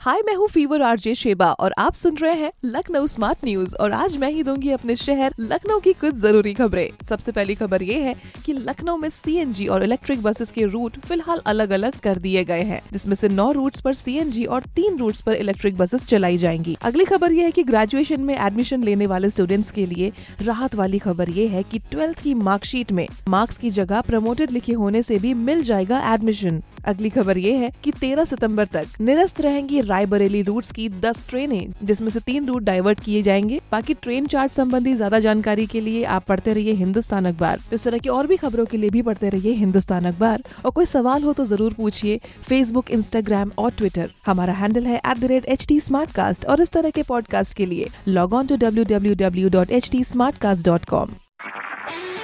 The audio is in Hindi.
हाय मैं हूँ फीवर आरजे शेबा और आप सुन रहे हैं लखनऊ स्मार्ट न्यूज़ और आज मैं ही दूँगी अपने शहर लखनऊ की कुछ ज़रूरी खबरें। सबसे पहली खबर ये है कि लखनऊ में सीएनजी और इलेक्ट्रिक बसेस के रूट फ़िलहाल अलग अलग कर दिए गए हैं, जिसमें से नौ रूट्स पर सीएनजी और तीन रूट्स पर इलेक्ट्रिक बसेस चलाई जाएँगी। अगली खबर ये है की ग्रेजुएशन में एडमिशन लेने वाले स्टूडेंट्स के लिए राहत वाली खबर ये है की ट्वेल्थ की मार्कशीट में मार्क्स की जगह प्रमोटेड लिखे होने से भी मिल जाएगा एडमिशन अगली खबर ये है कि 13 सितंबर तक निरस्त रहेंगी रायबरेली रूट्स की 10 ट्रेनें जिसमें से तीन रूट डाइवर्ट किए जाएँगे। बाकी ट्रेन चार्ट संबंधी ज़्यादा जानकारी के लिए आप पढ़ते रहिए हिंदुस्तान अखबार। तो इस तरह की और भी खबरों के लिए भी पढ़ते रहिए हिंदुस्तान अखबार। और कोई सवाल हो तो ज़रूर पूछिए फेसबुक इंस्टाग्राम और ट्विटर हमारा हैंडल है एट और इस तरह के पॉडकास्ट के लिए log on to W W W dot H T